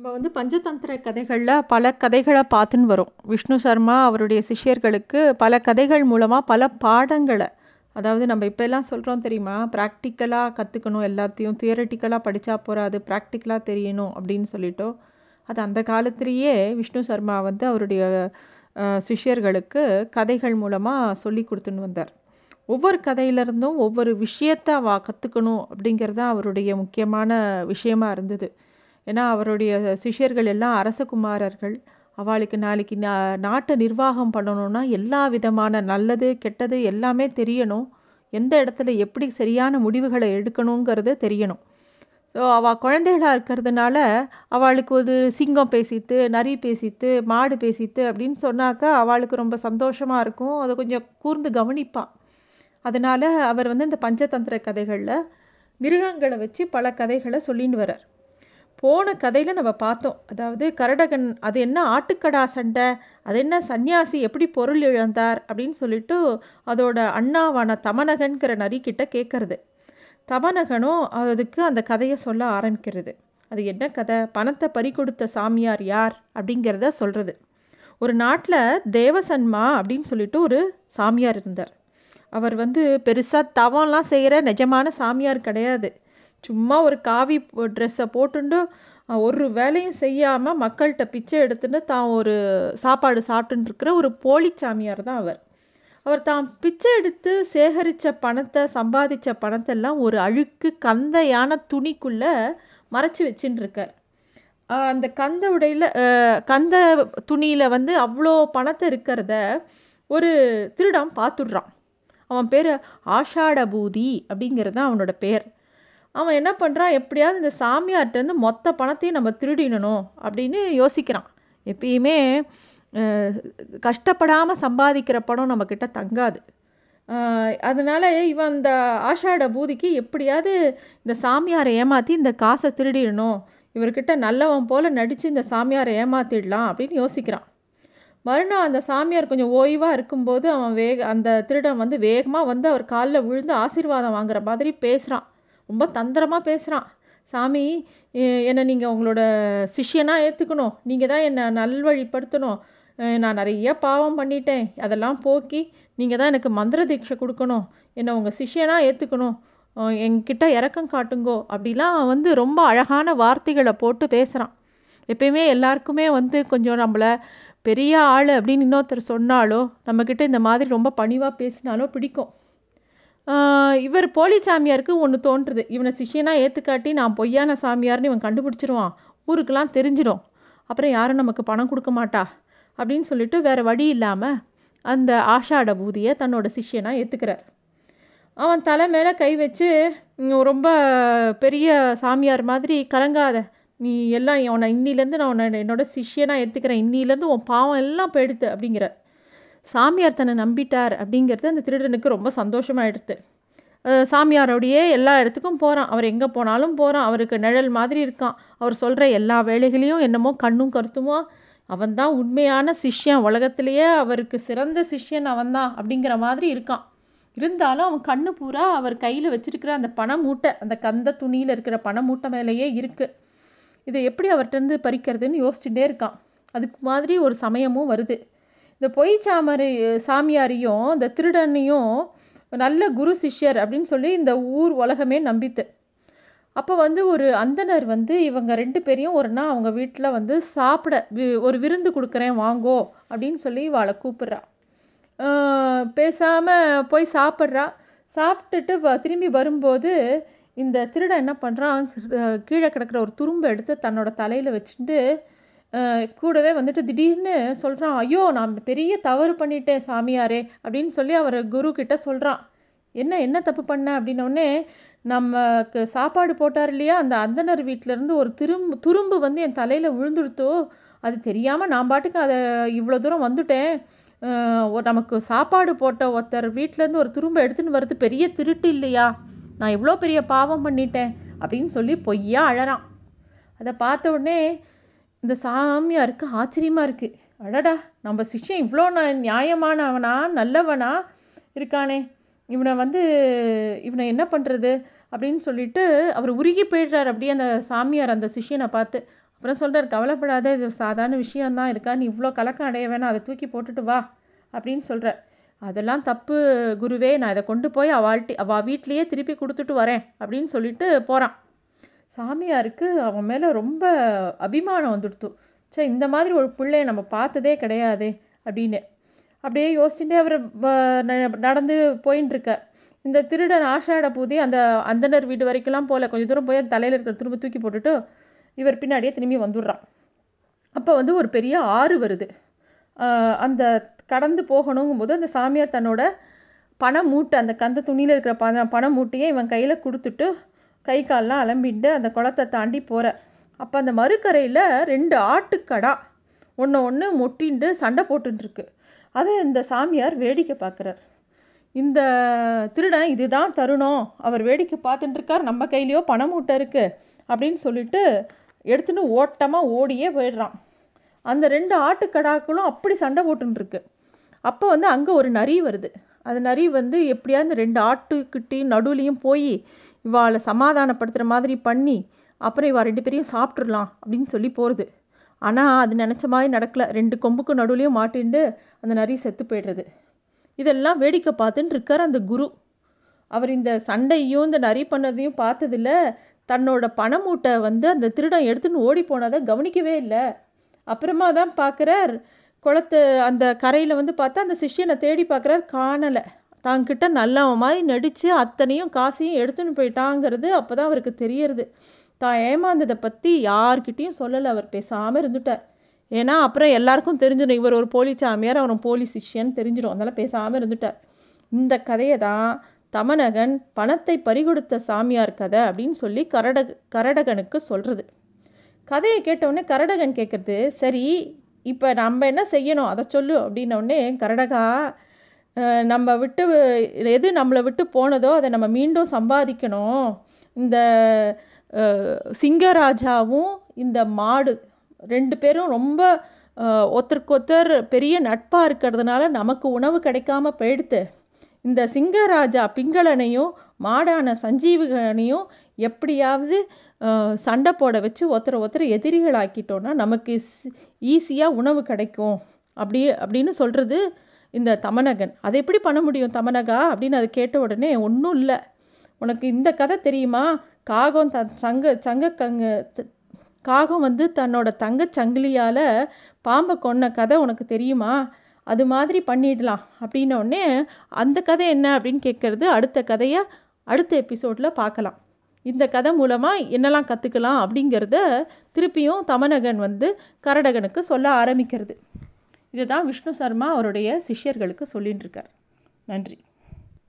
நம்ம வந்து பஞ்சதந்திர கதைகளில் பல கதைகளை பார்த்துன்னு வரோம். விஷ்ணு சர்மா அவருடைய சிஷ்யர்களுக்கு பல கதைகள் மூலமாக பல பாடங்களை அதாவது நம்ம இப்போல்லாம் சொல்கிறோம் தெரியுமா? ப்ராக்டிக்கலாக கற்றுக்கணும் எல்லாத்தையும் தியரட்டிக்கலாக படித்தா போகாது ப்ராக்டிக்கலாக தெரியணும் அப்படின்னு சொல்லிட்டோ அது அந்த காலத்திலேயே விஷ்ணு சர்மா வந்து அவருடைய சிஷ்யர்களுக்கு கதைகள் மூலமாக சொல்லி கொடுத்துன்னு வந்தார். ஒவ்வொரு கதையிலிருந்தும் ஒவ்வொரு விஷயத்தை வா கற்றுக்கணும் அப்படிங்கிறது தான் அவருடைய முக்கியமான விஷயமாக இருந்தது. ஏன்னா அவருடைய சிஷ்யர்கள் எல்லாம் அரசகுமாரர்கள். அவளுக்கு நாளைக்கு நா நாட்டை நிர்வாகம் பண்ணணும்னா எல்லா விதமான நல்லது கெட்டது எல்லாமே தெரியணும். எந்த இடத்துல எப்படி சரியான முடிவுகளை எடுக்கணுங்கிறது தெரியணும். ஸோ அவள் குழந்தைகளாக இருக்கிறதுனால அவளுக்கு ஒரு சிங்கம் பேசித்து நரி பேசித்து மாடு பேசித்து அப்படின்னு சொன்னாக்கா அவளுக்கு ரொம்ப சந்தோஷமாக இருக்கும். அதை கொஞ்சம் கூர்ந்து கவனிப்பாள் அதனால் அவர் வந்து இந்த பஞ்சதந்திர கதைகளில் மிருகங்களை வச்சு பல கதைகளை சொல்லின்னு வரார் போன கதையில் நம்ம பார்த்தோம். அதாவது கரடகன் அது என்ன ஆட்டுக்கடா சண்டை அது என்ன சன்னியாசி எப்படி பொருள் இழந்தார் அப்படின்னு சொல்லிட்டு அதோட அண்ணாவான தமனகன்கிற நரிக்கிட்ட கேட்கறது தமனகனும் அதுக்கு அந்த கதையை சொல்ல ஆரம்பிக்கிறது. அது என்ன கதை? பணத்தை பறி கொடுத்த சாமியார் யார்? அப்படிங்கிறத சொல்கிறது ஒரு நாட்டில் தேவசன்மா அப்படின்னு சொல்லிட்டு ஒரு சாமியார் இருந்தார். அவர் வந்து பெருசாக தவம்லாம் செய்கிற நிஜமான சாமியார் கிடையாது. சும்மா ஒரு காவி ட்ரெஸ்ஸை போட்டுண்டு ஒரு வேலையும் செய்யாமல் மக்கள்கிட்ட பிச்சை எடுத்துட்டு தான் ஒரு சாப்பாடு சாப்பிட்டுன்னு இருக்கிற ஒரு போலி சாமியார் தான் அவர். அவர் தான் பிச்சை எடுத்து சேகரித்த பணத்தை சம்பாதித்த பணத்தெல்லாம் ஒரு அழுக்கு கந்தையான துணிக்குள்ளே மறைச்சி வச்சுட்டுருக்கார் அந்த கந்த உடையில் கந்த துணியில் வந்து அவ்வளோ பணத்தை இருக்கிறத ஒரு திருடம் பார்த்துடுறான். அவன் பேர் ஆஷாடபூதி அப்படிங்கிறது தான் அவனோட பேர். அவன் என்ன பண்ணுறான் எப்படியாவது இந்த சாமியார்கிட்டேருந்து மொத்த பணத்தையும் நம்ம திருடிடணும் அப்படின்னு யோசிக்கிறான். எப்பயுமே கஷ்டப்படாமல் சம்பாதிக்கிற பணம் நம்மக்கிட்ட தங்காது. அதனால் அதனால இவன் அந்த ஆஷாட பூதிக்கு எப்படியாவது இந்த சாமியாரை ஏமாற்றி இந்த காசை திருடிடணும். இவர்கிட்ட நல்லவன் போல் நடித்து இந்த சாமியாரை ஏமாற்றிடலாம் அப்படின்னு யோசிக்கிறான். மறுநாள் அந்த சாமியார் கொஞ்சம் ஓய்வாக இருக்கும்போது அவன் வேக அந்த திருடன் வந்து வேகமாக வந்து அவர் காலில் விழுந்து ஆசீர்வாதம் வாங்குற மாதிரி பேசுகிறான் ரொம்ப தந்திரமாக பேசுகிறான் சாமி என்னை நீங்கள் உங்களோட சிஷ்யனாக ஏற்றுக்கணும் நீங்கள் தான் என்னை நல்வழிப்படுத்தணும். நான் நிறைய பாவம் பண்ணிட்டேன். அதெல்லாம் போக்கி நீங்கள் தான் எனக்கு மந்திர தீட்சை கொடுக்கணும். என்னை உங்கள் சிஷ்யனாக ஏற்றுக்கணும் என்கிட்ட இறக்கம் காட்டுங்கோ. அப்படிலாம் வந்து ரொம்ப அழகான வார்த்தைகளை போட்டு பேசுகிறான் எப்பயுமே எல்லாருக்குமே வந்து கொஞ்சம் நம்மளை பெரிய ஆள் அப்படின்னு இன்னொருத்தர் சொன்னாலோ நம்மக்கிட்ட இந்த மாதிரி ரொம்ப பணிவாக பேசினாலோ பிடிக்கும். இவர் போலி சாமியாருக்கு ஒன்று தோன்றுது. இவனை சிஷியனாக ஏற்றுக்காட்டி நான் பொய்யான சாமியார்னு இவன் கண்டுபிடிச்சிருவான். ஊருக்கெல்லாம் தெரிஞ்சிடும். அப்புறம் யாரும் நமக்கு பணம் கொடுக்க மாட்டா. அப்படின்னு சொல்லிட்டு வேறு வழி இல்லாமல் அந்த ஆஷாட பூதியை தன்னோட சிஷியனாக ஏற்றுக்கிறார் அவன் தலை மேலே கை வச்சு ரொம்ப பெரிய சாமியார் மாதிரி கலங்காத. நீ எல்லாம் உன்னை இன்னிலேருந்து நான் உன்னை என்னோட சிஷியனாக ஏற்றுக்கிறேன் இன்னிலேருந்து உன் பாவம் எல்லாம் போயிடுத்து அப்படிங்கிற சாமியார் தன்னை நம்பிட்டார் அப்படிங்கிறது அந்த திருடனுக்கு ரொம்ப சந்தோஷமாயிடுது அஹ் சாமியாரோடையே எல்லா இடத்துக்கும் போகிறான் அவர் எங்கே போனாலும் போகிறான் அவருக்கு நிழல் மாதிரி இருக்கான். அவர் சொல்கிற எல்லா வேலைகளையும் என்னமோ கண்ணும் கருத்துமோ? அவன்தான் உண்மையான சிஷ்யன். உலகத்திலேயே அவருக்கு சிறந்த சிஷ்யன் அவன்தான் அப்படிங்கிற மாதிரி இருக்கான். இருந்தாலும் அவன் கண்ணு பூரா அவர் கையில் வச்சிருக்கிற அந்த பண மூட்டை அந்த கந்த துணியில் இருக்கிற பண மூட்டை மேலேயே இருக்குது இதை எப்படி அவர்கிட்டருந்து பறிக்கிறதுன்னு யோசிச்சுட்டே இருக்கான். அதுக்கு மாதிரி ஒரு சமயமும் வருது. இந்த பொய் சாமரி சாமியாரையும் இந்த திருடனையும் நல்ல குரு சிஷ்யர் அப்படின்னு சொல்லி இந்த ஊர் உலகமே நம்பித்து. அப்போ வந்து ஒரு அந்தணர் வந்து இவங்க ரெண்டு பேரையும் ஒரு நாள் அவங்க வீட்டில் வந்து சாப்பிட வி- ஒரு விருந்து கொடுக்குறேன் வாங்கோ அப்படின்னு சொல்லி இவாளை கூப்பிட்றா. பேசாமல் போய் சாப்பிட்றா. சாப்பிட்டுட்டு வ திரும்பி வரும்போது இந்த திருடன் என்ன பண்ணுறான் கீழே கிடக்கிற ஒரு துரும்பை எடுத்து தன்னோட தலையில் வச்சுட்டு கூடவே வந்துட்டு திடீர்னு சொல்கிறான் ஐயோ நான் பெரிய தவறு பண்ணிட்டேன் சாமியாரே அப்படின்னு சொல்லி அவர் குரு கிட்ட சொல்கிறான் என்ன என்ன தப்பு பண்ண? அப்படின்னோடனே நமக்கு சாப்பாடு போட்டார் இல்லையா? அந்த அந்தனர் வீட்டிலேருந்து ஒரு திரும்பு துரும்பு வந்து என் தலையில் விழுந்துடுத்தோ? அது தெரியாமல் நான் பாட்டுக்கு அதை இவ்வளோ தூரம் வந்துட்டேன். நமக்கு சாப்பாடு போட்ட ஒருத்தர் வீட்டிலேருந்து ஒரு துரும்பை எடுத்துன்னு வர்றது பெரிய திருட்டு இல்லையா? நான் இவ்வளோ பெரிய பாவம் பண்ணிட்டேன் அப்படின்னு சொல்லி பொய்யா அழறான். அதை பார்த்த உடனே இந்த சாமியாருக்கு ஆச்சரியமாக இருக்குது அடடா நம்ம சிஷ்யன் இவ்வளோ ந- நியாயமானவனா நல்லவனா இருக்கானே. இவனை வந்து இவனை என்ன பண்ணுறது அப்படின்னு சொல்லிட்டு அவர் உருகி போயிடுறார். அப்படியே அந்த சாமியார் அந்த சிஷ்யனை பார்த்து அப்புறம் சொல்கிறார் கவலைப்படாத இது சாதாரண விஷயந்தான் இருக்கா நீ இவ்வளோ கலக்கம் அடைய வேணாம். அதை தூக்கி போட்டுட்டு வா. அப்படின்னு சொல்கிறார் அதெல்லாம் தப்பு குருவே. நான் இதை கொண்டு போய் அவள்கிட்ட அவள் வீட்லேயே திருப்பி கொடுத்துட்டு வரேன். அப்படின்னு சொல்லிட்டு போகிறான் சாமியாருக்கு அவன் மேலே ரொம்ப அபிமானம் வந்துடுத்து. சே இந்த மாதிரி ஒரு பிள்ளைய நம்ம பார்த்ததே கிடையாதே அப்படின்னு. அப்படியே யோசிச்சுட்டே அவர் நடந்து போயின்னு இருக்க இந்த திருடன் ஆஷாட பூதி அந்த அந்தனர் வீடு வரைக்கும்லாம் போகல கொஞ்சம் தூரம் போய் தலையில் இருக்கிற திரும்ப தூக்கி போட்டுட்டு இவர் பின்னாடியே திரும்பி வந்துடுறான். அப்போ வந்து ஒரு பெரிய ஆறு வருது. அந்த கடந்து போகணுங்கும்போது அந்த சாமியார் தன்னோட பணம் மூட்டை அந்த கந்த துணியில் இருக்கிற பண பணம் மூட்டையை இவன் கையில் கொடுத்துட்டு கை கால்லாம் அலம்பிட்டு அந்த குளத்தை தாண்டி போகிற அப்போ அந்த மறுக்கரையில் ரெண்டு ஆட்டுக்கடா ஒன்று ஒன்று மொட்டின்ட்டு சண்டை போட்டுருக்கு அதை இந்த சாமியார் வேடிக்கை பார்க்குறார் இந்த திருடன் இதுதான் தருணம் அவர் வேடிக்கை பார்த்துட்டுருக்கார் நம்ம கையிலையோ பணம் மூட்டை இருக்குது அப்படின்னு சொல்லிட்டு எடுத்துன்னு ஓட்டமாக ஓடியே போயிடுறான். அந்த ரெண்டு ஆட்டுக்கடாக்களும் அப்படி சண்டை போட்டுருக்கு அப்போ வந்து அங்கே ஒரு நரி வருது. அந்த நரி வந்து எப்படியா இந்த ரெண்டு ஆட்டுக்கிட்டையும் நடுவுலையும் போய் இவாளை சமாதானப்படுத்துகிற மாதிரி பண்ணி அப்புறம் இவள் ரெண்டு பேரையும் சாப்பிட்றலாம் அப்படின்னு சொல்லி போகிறது ஆனால் அது நினச்ச மாதிரி நடக்கலை. ரெண்டு கொம்புக்கு நடுவுலையும் மாட்டிண்டு அந்த நரி செத்து போய்டுறது. இதெல்லாம் வேடிக்கை பார்த்துன்னு இருக்கார் அந்த குரு. அவர் இந்த சண்டையும் இந்த நரி பண்ணதையும் பார்த்ததில்ல. தன்னோட பணமூட்டை வந்து அந்த திருடன் எடுத்துன்னு ஓடி போனதை கவனிக்கவே இல்லை. அப்புறமா தான் பார்க்குறார். குளத்து அந்த கரையில் வந்து பார்த்தா அந்த சிஷ்யனை தேடி பார்க்குறார். காணலை. தாங்கிட்ட நல்லவன் மாதிரி நடித்து அத்தனையும் காசையும் எடுத்துன்னு போயிட்டாங்கிறது அப்போ தான் அவருக்கு தெரியறது. தான் ஏமாந்ததை பற்றி யார்கிட்டேயும் சொல்லலை அவர் பேசாமல் இருந்துட்டார். ஏன்னா அப்புறம் எல்லாருக்கும் தெரிஞ்சிடும் இவர் ஒரு போலி சாமியார் அவன் போலி சிஷ்யன்னு தெரிஞ்சிடும். அதனால் பேசாமல் இருந்துட்டார். இந்த கதையை தான் தமனகன் பணத்தை பறிகொடுத்த சாமியார் கதை அப்படின்னு சொல்லி கரட கரடகனுக்கு சொல்கிறது கதையை கேட்டவுடனே கரடகன் கேட்குறது சரி இப்போ நம்ம என்ன செய்யணும்? அதை சொல்லு அப்படின்னோடனே கரடகா நம்ம விட்டு எது நம்மளை விட்டு போனதோ அதை நம்ம மீண்டும் சம்பாதிக்கணும். இந்த சிங்கராஜாவும் இந்த மாடு ரெண்டு பேரும் ரொம்ப ஒருத்தருக்கொத்தர் பெரிய நட்பாக இருக்கிறதுனால நமக்கு உணவு கிடைக்காம போயிடுத்து. இந்த சிங்கராஜா பிங்களனையும் மாடான சஞ்சீவிகனையும் எப்படியாவது சண்டை போட வச்சு ஒருத்தரை ஒருத்தர் எதிரிகளாக்கிட்டோன்னா நமக்கு ஈஸியாக உணவு கிடைக்கும். அப்படி அப்படின்னு சொல்கிறது இந்த தமனகன். அதை எப்படி பண்ண முடியும் தமனகா? அப்படின்னு அதை கேட்ட உடனே ஒன்றும் இல்லை. உனக்கு இந்த கதை தெரியுமா? காகம் த சங்க சங்க கங்க காகம் வந்து தன்னோட தங்க சங்கிலியால் பாம்பை கொன்ன கதை உனக்கு தெரியுமா? அது மாதிரி பண்ணிடலாம். அப்படின்னோடனே அந்த கதை என்ன? அப்படின்னு கேட்குறது அடுத்த கதையை அடுத்த எபிசோடில் பார்க்கலாம் இந்த கதை மூலமாக என்னெல்லாம் கற்றுக்கலாம் அப்படிங்கிறத திருப்பியும் தமனகன் வந்து கரடகனுக்கு சொல்ல ஆரம்பிக்கிறது. இதை தான் விஷ்ணு சர்மா அவருடைய சிஷ்யர்களுக்கு சொல்லின்னு இருக்கார் நன்றி.